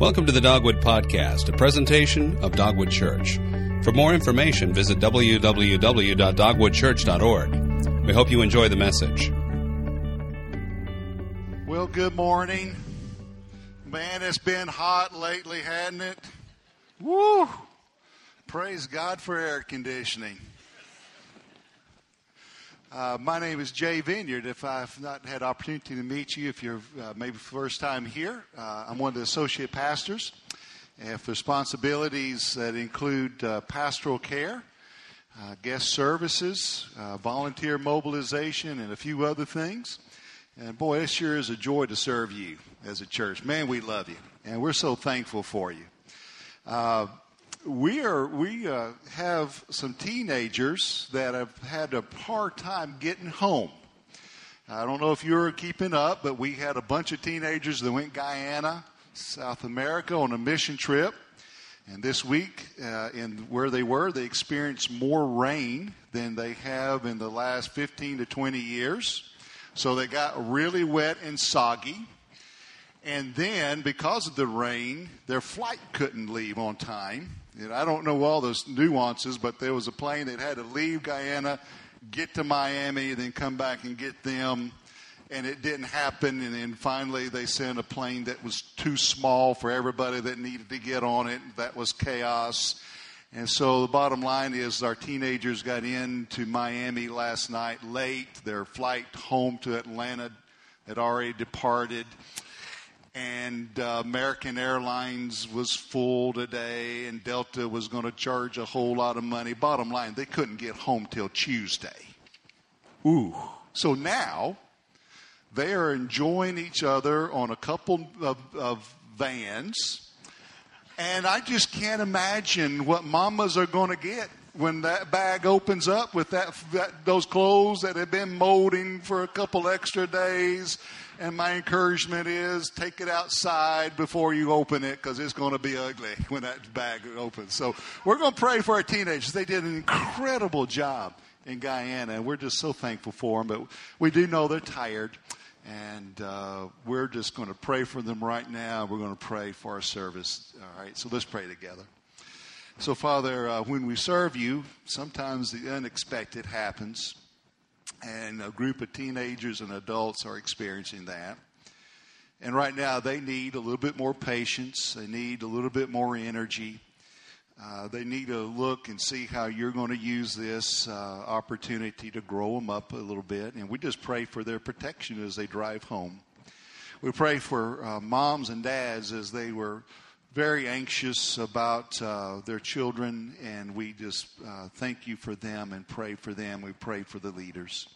Welcome to the Dogwood Podcast, a presentation of Dogwood Church. For more information, visit www.dogwoodchurch.org. We hope you enjoy the message. Well, good morning. Man, it's been hot lately, hadn't it? Woo! Praise God for air conditioning. Uh, my name is Jay Vineyard. If I've not had opportunity to meet you, if you're uh, maybe first time here, uh, I'm one of the associate pastors. I have responsibilities that include uh, pastoral care, uh, guest services, volunteer mobilization, and a few other things. And boy, it sure is a joy to serve you as a church. Man, we love you, and we're so thankful for you we are we uh, have some teenagers that have had a hard time getting home. I don't know if you're keeping up, but we had a bunch of teenagers that went Guyana, South America, on a mission trip. And this week, uh, in where they were, they experienced more rain than they have in the last 15 to 20 years. So they got really wet and soggy. And then, because of the rain, their flight couldn't leave on time. I don't know all those nuances, but there was a plane that had to leave Guyana, get to Miami, then come back and get them. And it didn't happen. And then finally, they sent a plane that was too small for everybody that needed to get on it. That was chaos. And so the bottom line is our teenagers got into Miami last night late. Their flight home to Atlanta had already departed and uh, American Airlines was full today, and Delta was going to charge a whole lot of money. Bottom line, they couldn't get home till Tuesday. Ooh. So now they are enjoying each other on a couple of, of vans, and I just can't imagine what mamas are going to get when that bag opens up with that, that, those clothes that have been molding for a couple extra days and my encouragement is take it outside before you open it because it's going to be ugly when that bag opens. So we're going to pray for our teenagers. They did an incredible job in Guyana, and we're just so thankful for them. But we do know they're tired, and uh, we're just going to pray for them right now. We're going to pray for our service. All right, so let's pray together. So, Father, uh, when we serve you, sometimes the unexpected happens and a group of teenagers and adults are experiencing that. And right now, they need a little bit more patience. They need a little bit more energy. Uh, they need to look and see how you're going to use this uh, opportunity to grow them up a little bit. And we just pray for their protection as they drive home. We pray for uh, moms and dads as they were very anxious about uh, their children, and we just uh, thank you for them and pray for them. We pray for the leaders.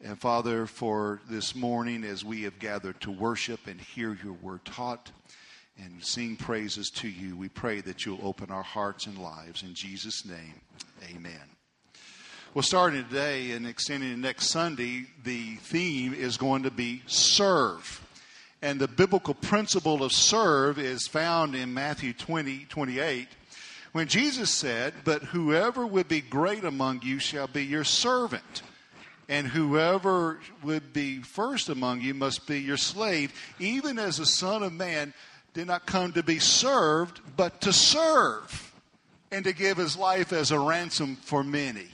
And Father, for this morning, as we have gathered to worship and hear your word taught and sing praises to you, we pray that you'll open our hearts and lives. In Jesus' name, amen. Well, starting today and extending to next Sunday, the theme is going to be serve. And the biblical principle of serve is found in Matthew 20, 28, when Jesus said, But whoever would be great among you shall be your servant. And whoever would be first among you must be your slave, even as the Son of Man did not come to be served, but to serve, and to give his life as a ransom for many.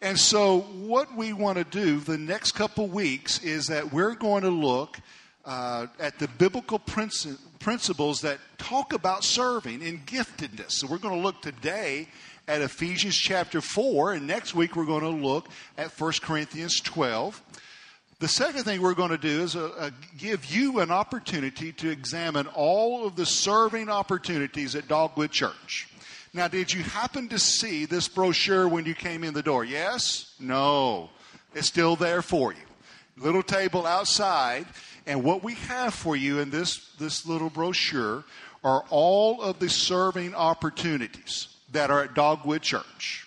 And so, what we want to do the next couple weeks is that we're going to look uh, at the biblical princi- principles that talk about serving and giftedness. So we're going to look today at Ephesians chapter 4, and next week we're going to look at 1 Corinthians 12. The second thing we're going to do is uh, uh, give you an opportunity to examine all of the serving opportunities at Dogwood Church. Now, did you happen to see this brochure when you came in the door? Yes? No. It's still there for you. Little table outside. And what we have for you in this, this little brochure are all of the serving opportunities that are at Dogwood Church.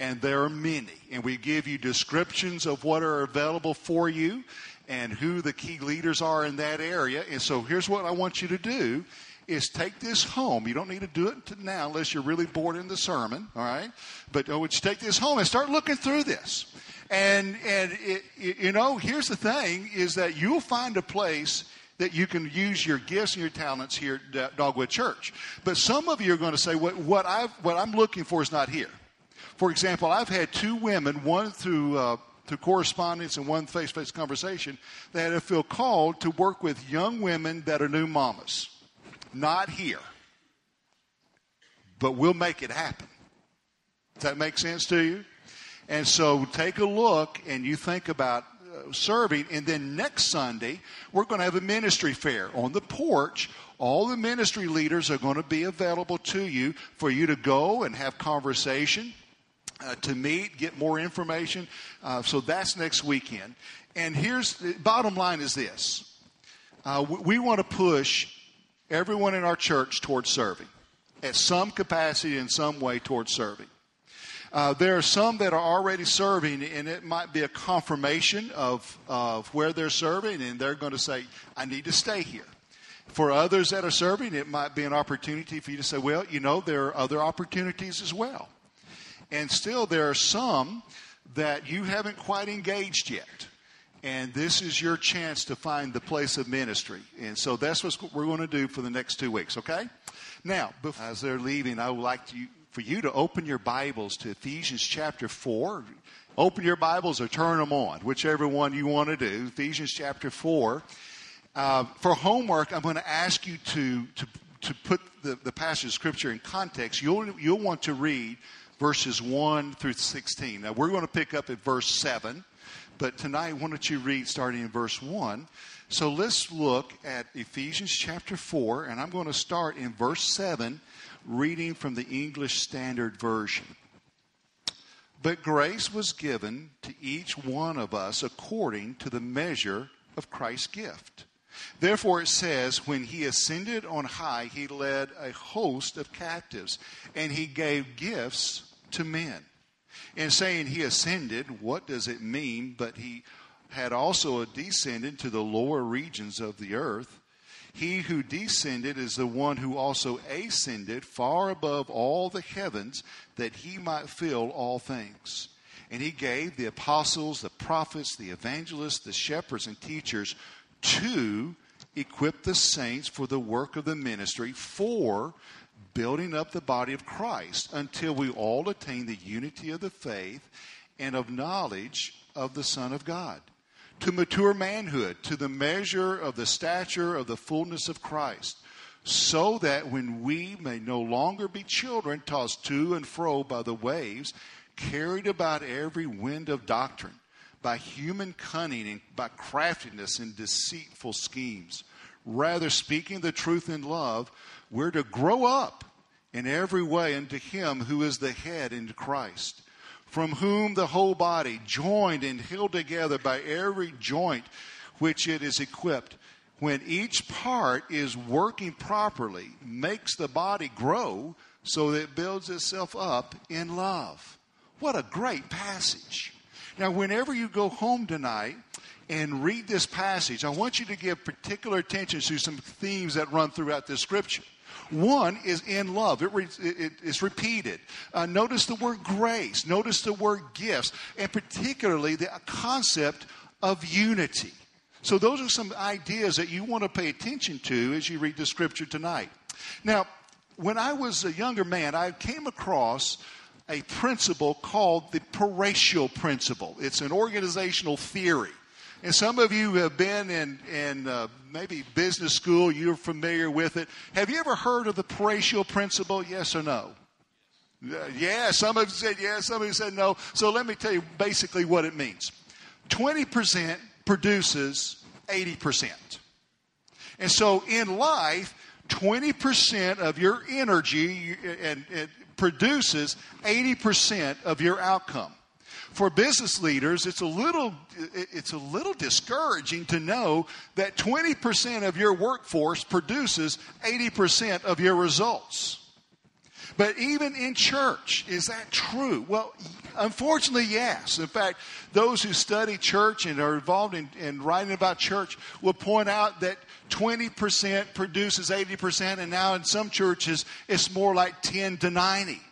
And there are many. And we give you descriptions of what are available for you and who the key leaders are in that area. And so here's what I want you to do is take this home. You don't need to do it now unless you're really bored in the sermon, all right? But I would you take this home and start looking through this. And, and it, you know, here's the thing is that you'll find a place that you can use your gifts and your talents here at Dogwood Church. But some of you are going to say, what, what, i what I'm looking for is not here. For example, I've had two women, one through, uh, through correspondence and one face to face conversation, that have feel called to work with young women that are new mamas. Not here. But we'll make it happen. Does that make sense to you? And so take a look and you think about uh, serving. And then next Sunday, we're going to have a ministry fair on the porch. All the ministry leaders are going to be available to you for you to go and have conversation uh, to meet, get more information. Uh, so that's next weekend. And here's the bottom line is this uh, we, we want to push everyone in our church towards serving at some capacity in some way towards serving. Uh, there are some that are already serving, and it might be a confirmation of, of where they're serving, and they're going to say, I need to stay here. For others that are serving, it might be an opportunity for you to say, Well, you know, there are other opportunities as well. And still, there are some that you haven't quite engaged yet. And this is your chance to find the place of ministry. And so that's what we're going to do for the next two weeks, okay? Now, as they're leaving, I would like to, for you to open your Bibles to Ephesians chapter 4. Open your Bibles or turn them on, whichever one you want to do. Ephesians chapter 4. Uh, for homework, I'm going to ask you to, to, to put the, the passage of Scripture in context. You'll, you'll want to read verses 1 through 16. Now, we're going to pick up at verse 7, but tonight, why don't you read starting in verse 1? So let's look at Ephesians chapter 4, and I'm going to start in verse 7, reading from the English Standard Version. But grace was given to each one of us according to the measure of Christ's gift. Therefore, it says, when he ascended on high, he led a host of captives, and he gave gifts to men. In saying he ascended, what does it mean? But he had also descended to the lower regions of the earth. He who descended is the one who also ascended far above all the heavens that he might fill all things. And he gave the apostles, the prophets, the evangelists, the shepherds, and teachers to equip the saints for the work of the ministry, for building up the body of Christ until we all attain the unity of the faith and of knowledge of the Son of God, to mature manhood, to the measure of the stature of the fullness of Christ, so that when we may no longer be children tossed to and fro by the waves, carried about every wind of doctrine, by human cunning and by craftiness and deceitful schemes. Rather, speaking the truth in love, we're to grow up in every way into Him who is the head, into Christ, from whom the whole body, joined and held together by every joint which it is equipped, when each part is working properly, makes the body grow so that it builds itself up in love. What a great passage. Now, whenever you go home tonight, and read this passage, I want you to give particular attention to some themes that run throughout this scripture. One is in love. It, re, it is repeated. Uh, notice the word grace. Notice the word gifts. And particularly the concept of unity. So, those are some ideas that you want to pay attention to as you read the scripture tonight. Now, when I was a younger man, I came across a principle called the Pareto principle. It's an organizational theory. And some of you have been in, in uh, maybe business school, you're familiar with it. Have you ever heard of the Pareto principle? Yes or no? Uh, yeah, some of you said yes, some of you said no. So let me tell you basically what it means 20% produces 80%. And so in life, 20% of your energy and, and produces 80% of your outcome for business leaders, it's a little, it's a little discouraging to know that 20% of your workforce produces 80% of your results. But even in church, is that true? Well, unfortunately, yes. In fact, those who study church and are involved in, in writing about church will point out that 20% produces 80%, and now in some churches, it's more like 10 to 90.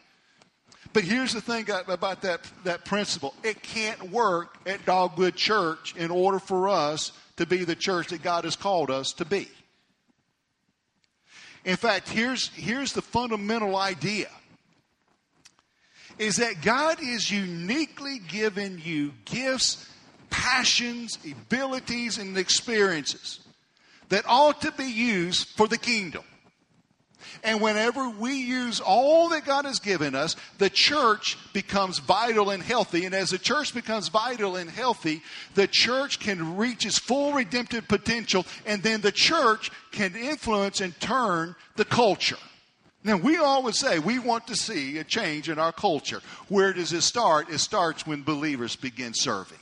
But here's the thing about that, that principle it can't work at Dogwood Church in order for us to be the church that God has called us to be. In fact, here's, here's the fundamental idea is that God is uniquely given you gifts, passions, abilities, and experiences that ought to be used for the kingdom. And whenever we use all that God has given us, the church becomes vital and healthy. And as the church becomes vital and healthy, the church can reach its full redemptive potential, and then the church can influence and turn the culture. Now, we always say we want to see a change in our culture. Where does it start? It starts when believers begin serving.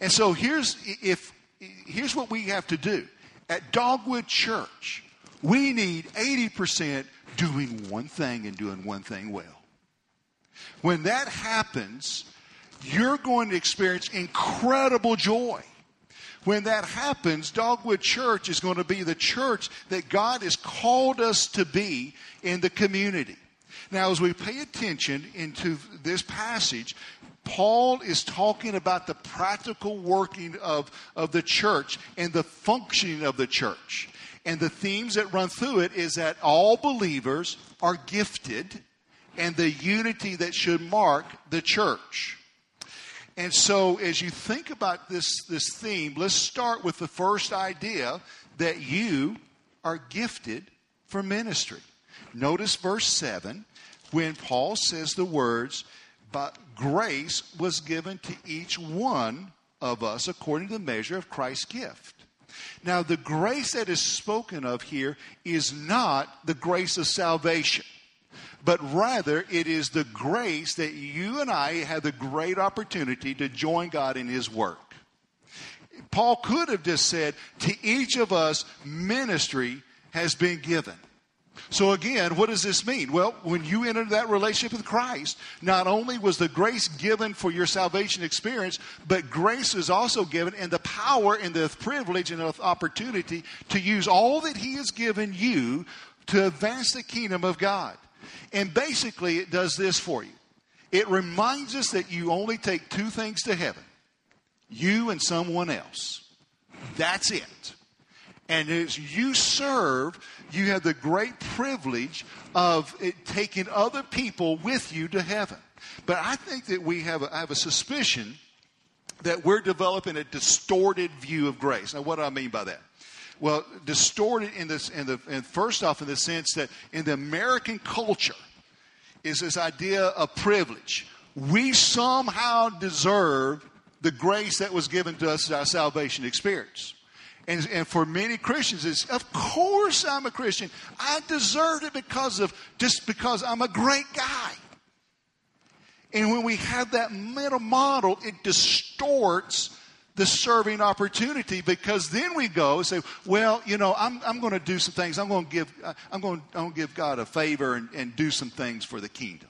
And so here's, if, here's what we have to do. At Dogwood Church, we need 80% doing one thing and doing one thing well. When that happens, you're going to experience incredible joy. When that happens, Dogwood Church is going to be the church that God has called us to be in the community. Now, as we pay attention into this passage, Paul is talking about the practical working of, of the church and the functioning of the church. And the themes that run through it is that all believers are gifted and the unity that should mark the church. And so, as you think about this, this theme, let's start with the first idea that you are gifted for ministry. Notice verse 7 when Paul says the words, But grace was given to each one of us according to the measure of Christ's gift. Now, the grace that is spoken of here is not the grace of salvation, but rather it is the grace that you and I have the great opportunity to join God in His work. Paul could have just said, To each of us, ministry has been given. So, again, what does this mean? Well, when you entered that relationship with Christ, not only was the grace given for your salvation experience, but grace is also given and the power and the privilege and the opportunity to use all that He has given you to advance the kingdom of God. And basically, it does this for you it reminds us that you only take two things to heaven you and someone else. That's it. And as you serve, you have the great privilege of taking other people with you to heaven. But I think that we have a, I have a suspicion that we're developing a distorted view of grace. Now, what do I mean by that? Well, distorted in this, in the, and first off, in the sense that in the American culture is this idea of privilege. We somehow deserve the grace that was given to us as our salvation experience. And, and for many Christians, it's of course I'm a Christian. I deserved it because of just because I'm a great guy. And when we have that mental model, it distorts the serving opportunity because then we go and say, well, you know, I'm, I'm going to do some things. I'm going to give, I'm going, I'm going to give God a favor and, and do some things for the kingdom.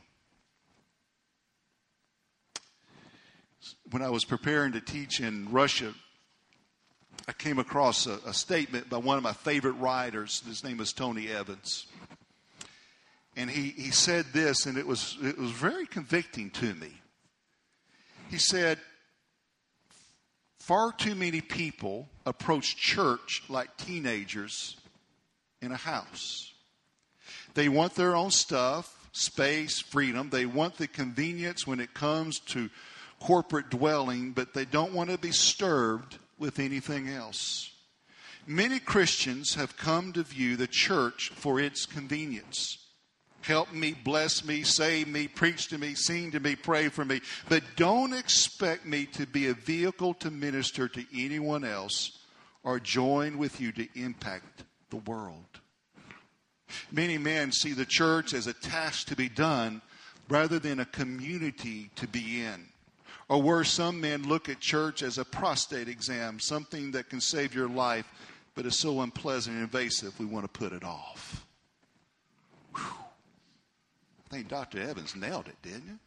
When I was preparing to teach in Russia I came across a, a, statement by one of my favorite writers. His name is Tony Evans. And he, he said this, and it was, it was very convicting to me. He said, Far too many people approach church like teenagers in a house. They want their own stuff, space, freedom. They want the convenience when it comes to corporate dwelling, but they don't want to be disturbed with anything else. Many Christians have come to view the church for its convenience. Help me, bless me, save me, preach to me, sing to me, pray for me. But don't expect me to be a vehicle to minister to anyone else or join with you to impact the world. Many men see the church as a task to be done rather than a community to be in. Or where some men look at church as a prostate exam, something that can save your life, but is so unpleasant and invasive, we want to put it off. Whew. I think Dr. Evans nailed it, didn't you?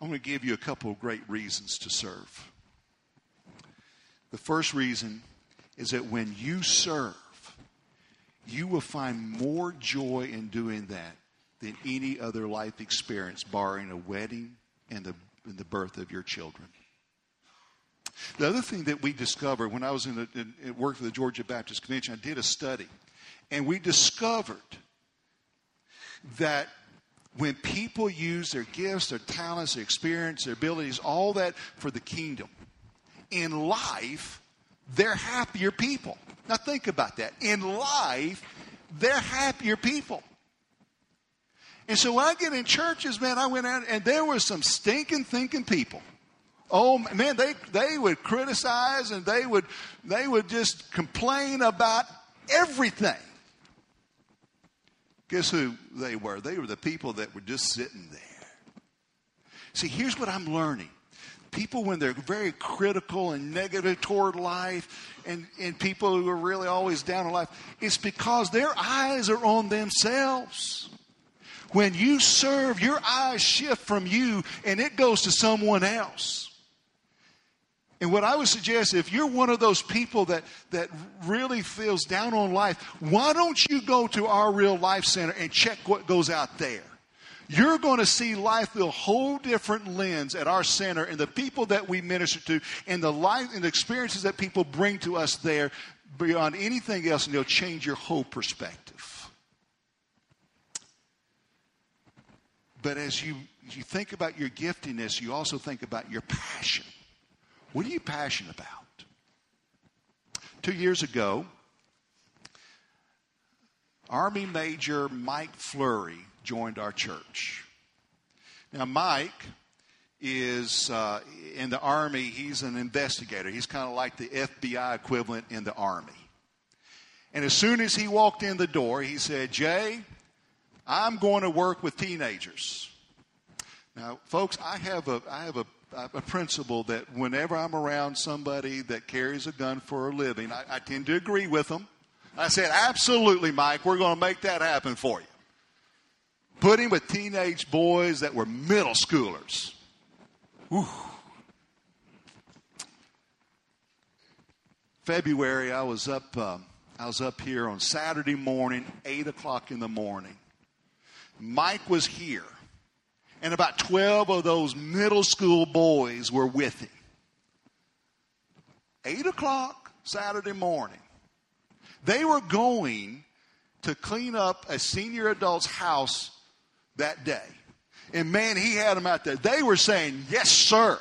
I'm going to give you a couple of great reasons to serve. The first reason is that when you serve, you will find more joy in doing that than any other life experience, barring a wedding and the, and the birth of your children. The other thing that we discovered when I was in, the, in, in work for the Georgia Baptist Convention, I did a study, and we discovered that when people use their gifts, their talents, their experience, their abilities, all that for the kingdom, in life, they're happier people. Now think about that. In life, they're happier people. And so when I get in churches, man, I went out and there were some stinking thinking people. Oh man, they they would criticize and they would they would just complain about everything. Guess who they were? They were the people that were just sitting there. See, here's what I'm learning. People, when they're very critical and negative toward life, and, and people who are really always down in life, it's because their eyes are on themselves. When you serve, your eyes shift from you and it goes to someone else. And what I would suggest, if you're one of those people that, that really feels down on life, why don't you go to our Real Life Center and check what goes out there? You're going to see life through a whole different lens at our center and the people that we minister to and the life and the experiences that people bring to us there beyond anything else, and they'll change your whole perspective. But as you, you think about your giftiness, you also think about your passion. What are you passionate about? Two years ago, Army Major Mike Flurry joined our church. Now, Mike is uh, in the Army, he's an investigator. He's kind of like the FBI equivalent in the Army. And as soon as he walked in the door, he said, Jay, I'm going to work with teenagers. Now, folks, I have a, I have a a principle that whenever I'm around somebody that carries a gun for a living, I, I tend to agree with them. I said, absolutely, Mike, we're going to make that happen for you. Put him with teenage boys that were middle schoolers. Whew. February, I was up. Uh, I was up here on Saturday morning, eight o'clock in the morning. Mike was here and about 12 of those middle school boys were with him. 8 o'clock Saturday morning. They were going to clean up a senior adult's house that day. And man, he had them out there. They were saying, Yes, sir.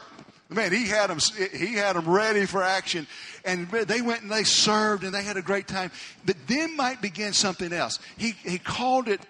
Man, he had them, he had them ready for action. And they went and they served and they had a great time. But then might begin something else. He, he called it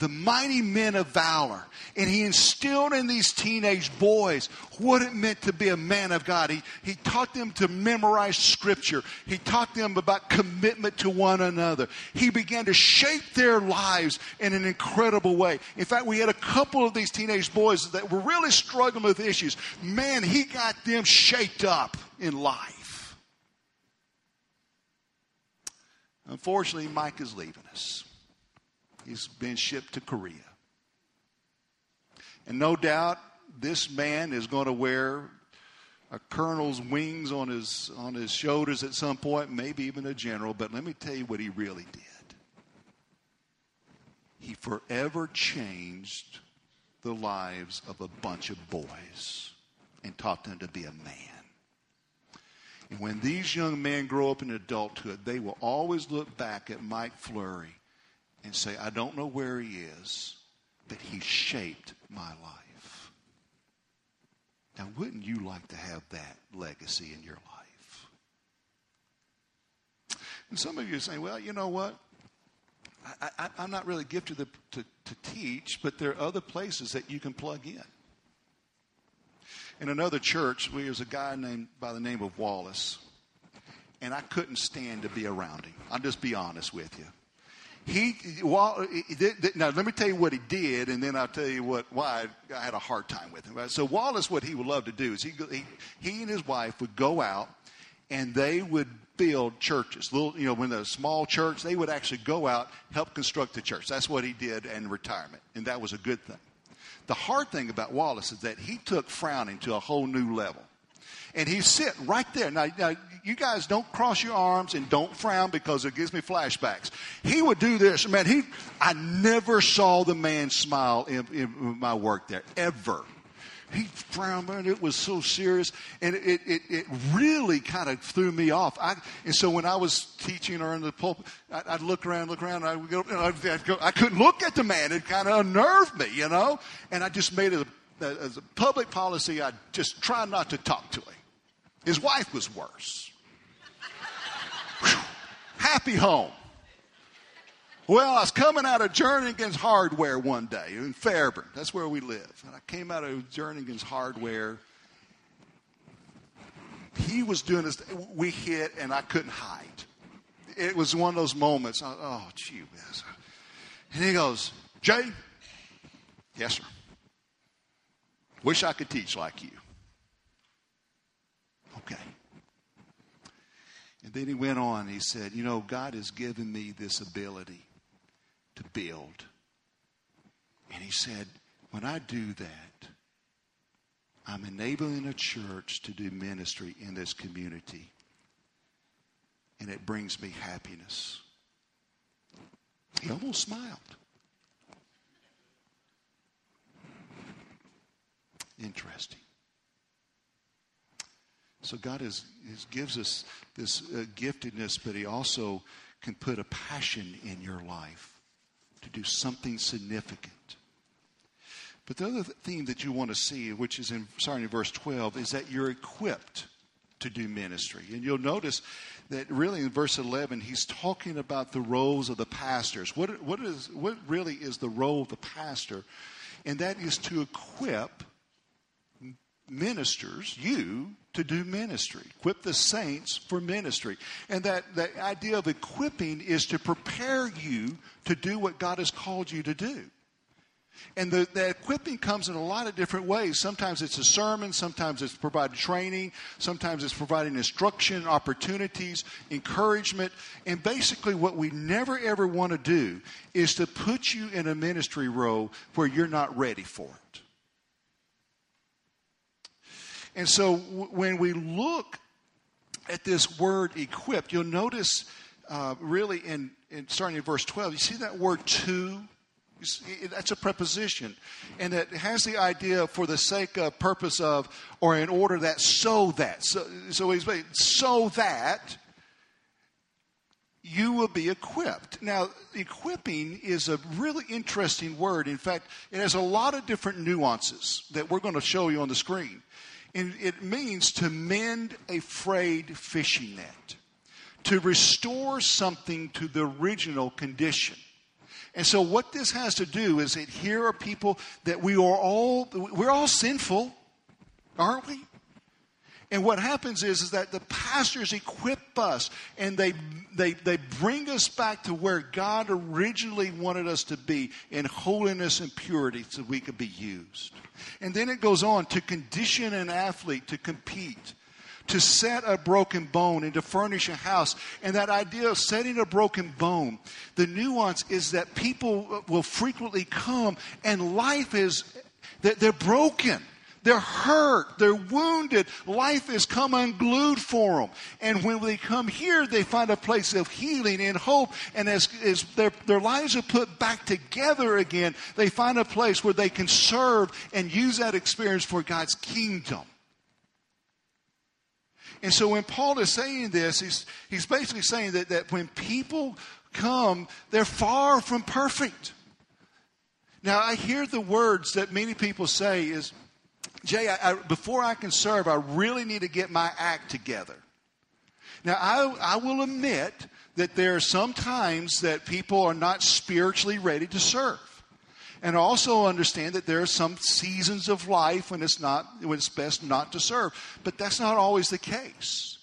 the mighty men of valor. And he instilled in these teenage boys what it meant to be a man of God. He, he taught them to memorize scripture. He taught them about commitment to one another. He began to shape their lives in an incredible way. In fact, we had a couple of these teenage boys that were really struggling with issues. Man, he got them shaped up in life. Unfortunately, Mike is leaving us. He's been shipped to Korea. And no doubt this man is going to wear a colonel's wings on his, on his shoulders at some point, maybe even a general. But let me tell you what he really did. He forever changed the lives of a bunch of boys and taught them to be a man. And when these young men grow up in adulthood, they will always look back at Mike Flurry and say, I don't know where he is, but he shaped my life. Now, wouldn't you like to have that legacy in your life? And some of you are saying, well, you know what? I, am not really gifted to, to, to teach, but there are other places that you can plug in. In another church, there was a guy named by the name of Wallace, and I couldn't stand to be around him. I'll just be honest with you he, well, now let me tell you what he did, and then I'll tell you what why I had a hard time with him. So Wallace, what he would love to do is he, he, and his wife would go out, and they would build churches. Little, you know, when a small church, they would actually go out help construct the church. That's what he did in retirement, and that was a good thing. The hard thing about Wallace is that he took frowning to a whole new level. And he's sitting right there. Now, now, you guys don't cross your arms and don't frown because it gives me flashbacks. He would do this. Man, he, I never saw the man smile in, in my work there, ever. he frowned, man. it was so serious, and it, it, it really kind of threw me off. I, and so when I was teaching or in the pulpit, I'd look around, look around, I would go, go, I couldn't look at the man. It kind of unnerved me, you know. And I just made it a, as a public policy. I just try not to talk to him. His wife was worse. Happy home. Well, I was coming out of Jernigan's Hardware one day in Fairburn. That's where we live. And I came out of Jernigan's Hardware. He was doing this. We hit, and I couldn't hide. It was one of those moments. I, oh, gee whiz. And he goes, Jay, yes, sir. Wish I could teach like you. Okay. And then he went on. He said, You know, God has given me this ability to build. And he said, when I do that, I'm enabling a church to do ministry in this community. And it brings me happiness. He almost smiled. Interesting. So God is, is gives us this uh, giftedness, but He also can put a passion in your life to do something significant. But the other theme that you want to see, which is in starting in verse 12, is that you're equipped to do ministry. And you'll notice that really in verse 11, he's talking about the roles of the pastors. What, what, is, what really is the role of the pastor? And that is to equip ministers, you, to do ministry. Equip the saints for ministry. And that, that idea of equipping is to prepare you to do what God has called you to do. And the, the, equipping comes in a lot of different ways. Sometimes it's a sermon, sometimes it's providing training, sometimes it's providing instruction, opportunities, encouragement. And basically, what we never ever want to do is to put you in a ministry role where you're not ready for it. And so w- when we look at this word equipped, you'll notice uh, really in, in, starting in verse 12, you see that word to? That's a preposition. And it has the idea for the sake of, purpose of, or in order that, so that. So, so he's so that you will be equipped. Now, equipping is a really interesting word. In fact, it has a lot of different nuances that we're going to show you on the screen. And it means to mend a frayed fishing net, to restore something to the original condition. And so, what this has to do is that here are people that we are all, we're all sinful, aren't we? And what happens is, is that the pastors equip us and they, they, they bring us back to where God originally wanted us to be in holiness and purity so we could be used. And then it goes on to condition an athlete to compete to set a broken bone and to furnish a house. And that idea of setting a broken bone, the nuance is that people will frequently come and life is, they're broken. They're hurt. They're wounded. Life has come unglued for them. And when they come here, they find a place of healing and hope. And as, as their, their lives are put back together again, they find a place where they can serve and use that experience for God's kingdom. And so when Paul is saying this, he's, he's basically saying that, that when people come, they're far from perfect. Now, I hear the words that many people say is, Jay, I, I, before I can serve, I really need to get my act together. Now, I, I will admit that there are some times that people are not spiritually ready to serve. And also understand that there are some seasons of life when it's not when it's best not to serve. But that's not always the case.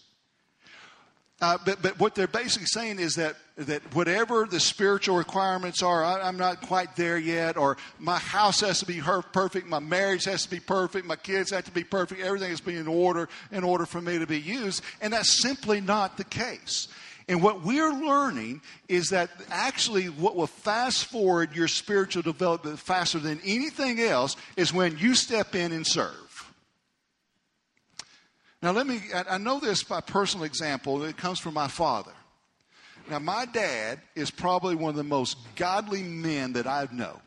Uh, but, but what they're basically saying is that, that whatever the spiritual requirements are, I, am not quite there yet, or my house has to be perfect, my marriage has to be perfect, my kids have to be perfect, everything has to be in order in order for me to be used. And that's simply not the case. And what we're learning is that actually what will fast forward your spiritual development faster than anything else is when you step in and serve. Now, let me, I know this by personal example. It comes from my father. Now, my dad is probably one of the most godly men that I know.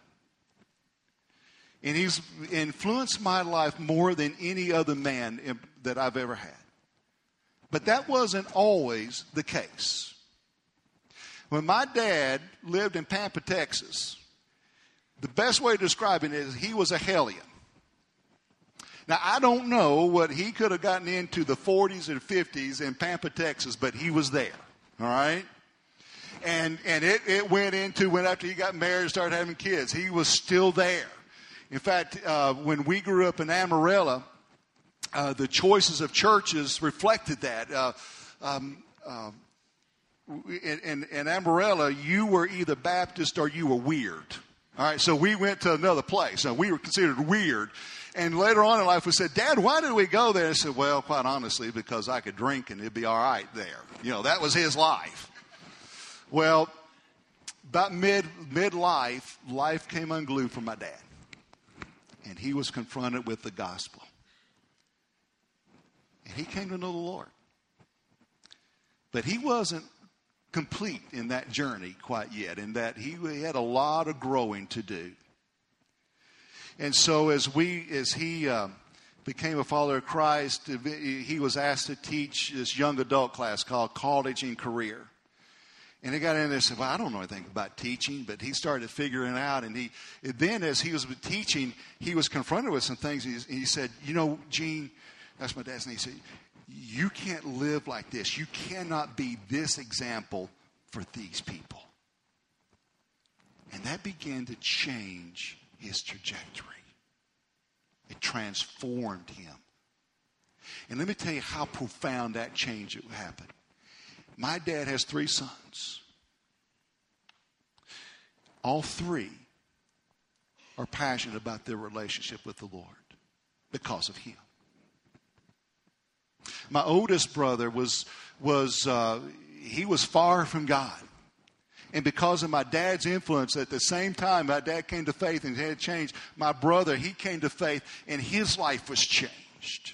And he's influenced my life more than any other man that I've ever had. But that wasn't always the case. When my dad lived in Pampa, Texas, the best way to describe it is he was a hellion. Now, I don't know what he could have gotten into the 40s and 50s in Pampa, Texas, but he was there. All right? And, and it, it went into when after he got married and started having kids, he was still there. In fact, uh, when we grew up in Amarillo, uh, the choices of churches reflected that. Uh, um, uh, in, in, in you were either Baptist or you were weird. All right, so we went to another place. and we were considered weird. And later on in life, we said, Dad, why did we go there? I said, Well, quite honestly, because I could drink and it'd be all right there. You know, that was his life. Well, about mid midlife, life came unglued for my dad and he was confronted with the gospel. And he came to know the Lord. But he wasn't complete in that journey quite yet, in that he, he had a lot of growing to do. And so as we, as he uh, became a follower of Christ, he was asked to teach this young adult class called College and Career. And he got in there and said, Well, I don't know anything about teaching, but he started figuring out. And he then, as he was teaching, he was confronted with some things. He, he said, You know, Gene, that's my dad's name. He said, You can't live like this. You cannot be this example for these people. And that began to change his trajectory, it transformed him. And let me tell you how profound that change happened. My dad has three sons. All three are passionate about their relationship with the Lord because of him. My oldest brother was was uh, he was far from God. And because of my dad's influence, at the same time my dad came to faith and had changed, my brother, he came to faith and his life was changed.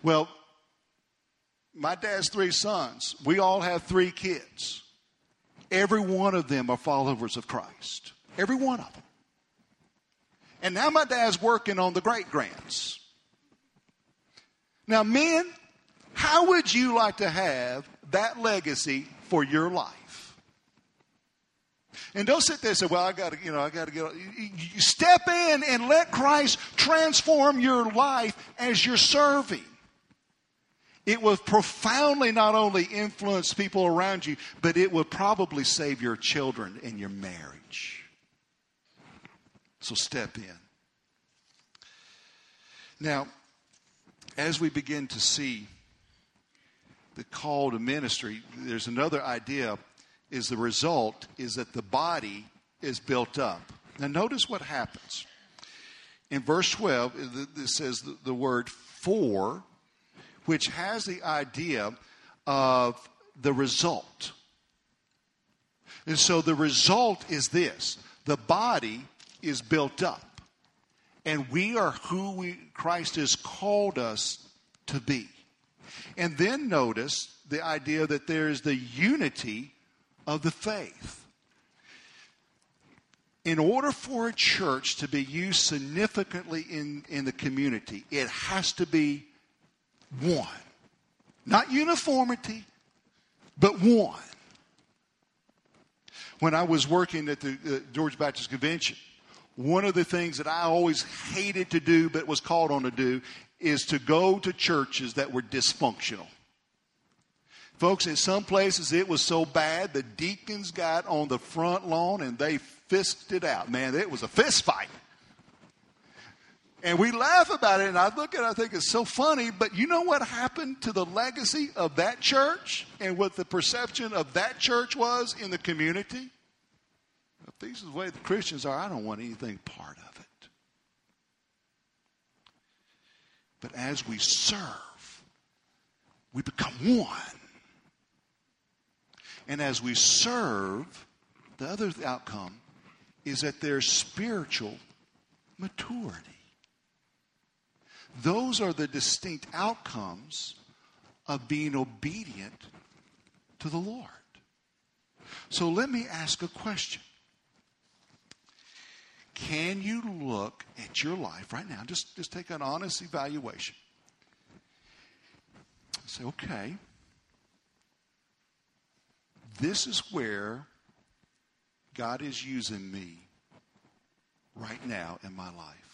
Well, my dad's three sons. We all have three kids. Every one of them are followers of Christ. Every one of them. And now my dad's working on the great grands. Now, men, how would you like to have that legacy for your life? And don't sit there and say, well, I got to, you know, I got to get. You step in and let Christ transform your life as you're serving it will profoundly not only influence people around you, but it will probably save your children and your marriage. So step in. Now, as we begin to see the call to ministry, there's another idea is the result is that the body is built up. Now notice what happens. In verse 12, it says the word for which has the idea of the result. And so the result is this the body is built up, and we are who we, Christ has called us to be. And then notice the idea that there is the unity of the faith. In order for a church to be used significantly in, in the community, it has to be one. Not uniformity, but one. When I was working at the uh, Georgia Baptist Convention, one of the things that I always hated to do but was called on to do is to go to churches that were dysfunctional. Folks, in some places it was so bad the deacons got on the front lawn and they fisted it out. Man, it was a fist fight. And we laugh about it, and I look at it, I think it's so funny, but you know what happened to the legacy of that church and what the perception of that church was in the community? If these are the way the Christians are, I don't want anything part of it. But as we serve, we become one. And as we serve, the other outcome is that there's spiritual maturity. Those are the distinct outcomes of being obedient to the Lord. So let me ask a question can you look at your life right now? Just, just take an honest evaluation. Say, okay, this is where God is using me right now in my life.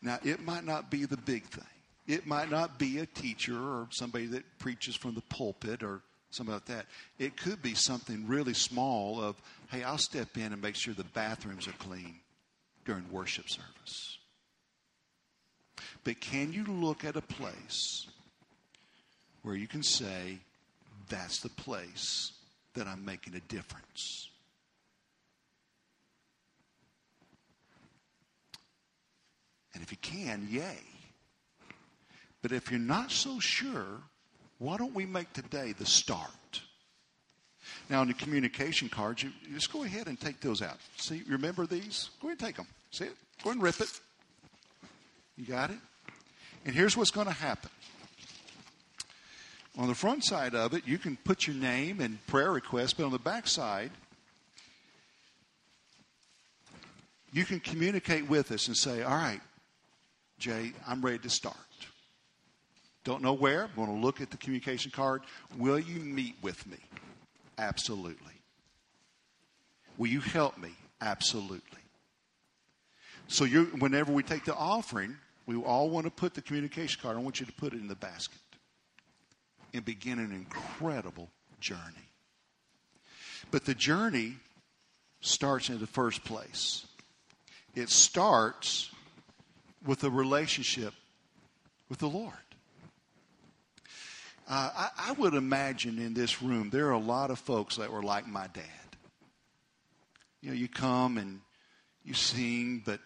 Now, it might not be the big thing. It might not be a teacher or somebody that preaches from the pulpit or something like that. It could be something really small of, hey, I'll step in and make sure the bathrooms are clean during worship service. But can you look at a place where you can say, that's the place that I'm making a difference? And if you can, yay. But if you're not so sure, why don't we make today the start? Now, on the communication cards, you, you just go ahead and take those out. See, remember these? Go ahead and take them. See it? Go ahead and rip it. You got it? And here's what's going to happen. On the front side of it, you can put your name and prayer request, but on the back side, you can communicate with us and say, All right, Jay, I'm ready to start. Don't know where. I'm going to look at the communication card. Will you meet with me? Absolutely. Will you help me? Absolutely. So whenever we take the offering, we all want to put the communication card. I want you to put it in the basket and begin an incredible journey. But the journey starts in the first place. It starts with a relationship with the Lord. Uh, I, I, would imagine in this room there are a lot of folks that were like my dad. You know, you come and you sing, but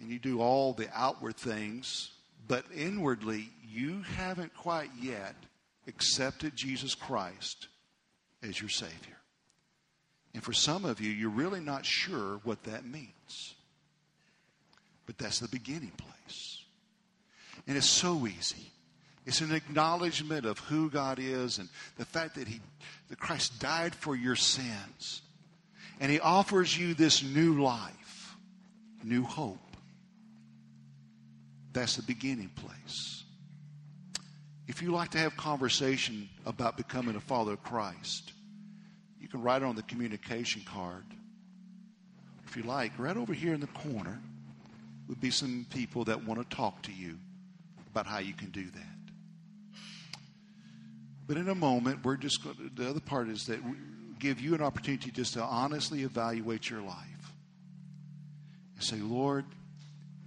and you do all the outward things, but inwardly you haven't quite yet accepted Jesus Christ as your Savior. And for some of you, you're really not sure what that means. But that's the beginning place. And it's so easy. It's an acknowledgement of who God is and the fact that He that Christ died for your sins. And He offers you this new life, new hope. That's the beginning place. If you like to have conversation about becoming a follower of Christ, you can write it on the communication card. If you like, right over here in the corner would be some people that want to talk to you about how you can do that. But in a moment, we're just going to, the other part is that we give you an opportunity just to honestly evaluate your life and say, Lord,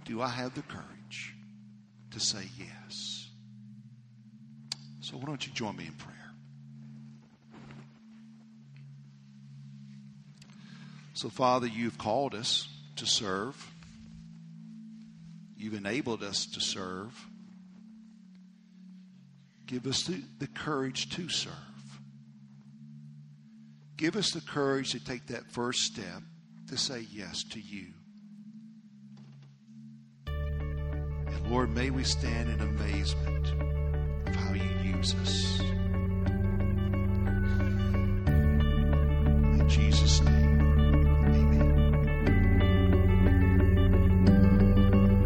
do I have the courage to say yes? So why don't you join me in prayer? So, Father, you've called us to serve. You've enabled us to serve. Give us the, the courage to serve. Give us the courage to take that first step to say yes to you. And Lord, may we stand in amazement of how you use us.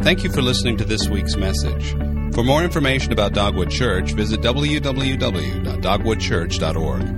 Thank you for listening to this week's message. For more information about Dogwood Church, visit www.dogwoodchurch.org.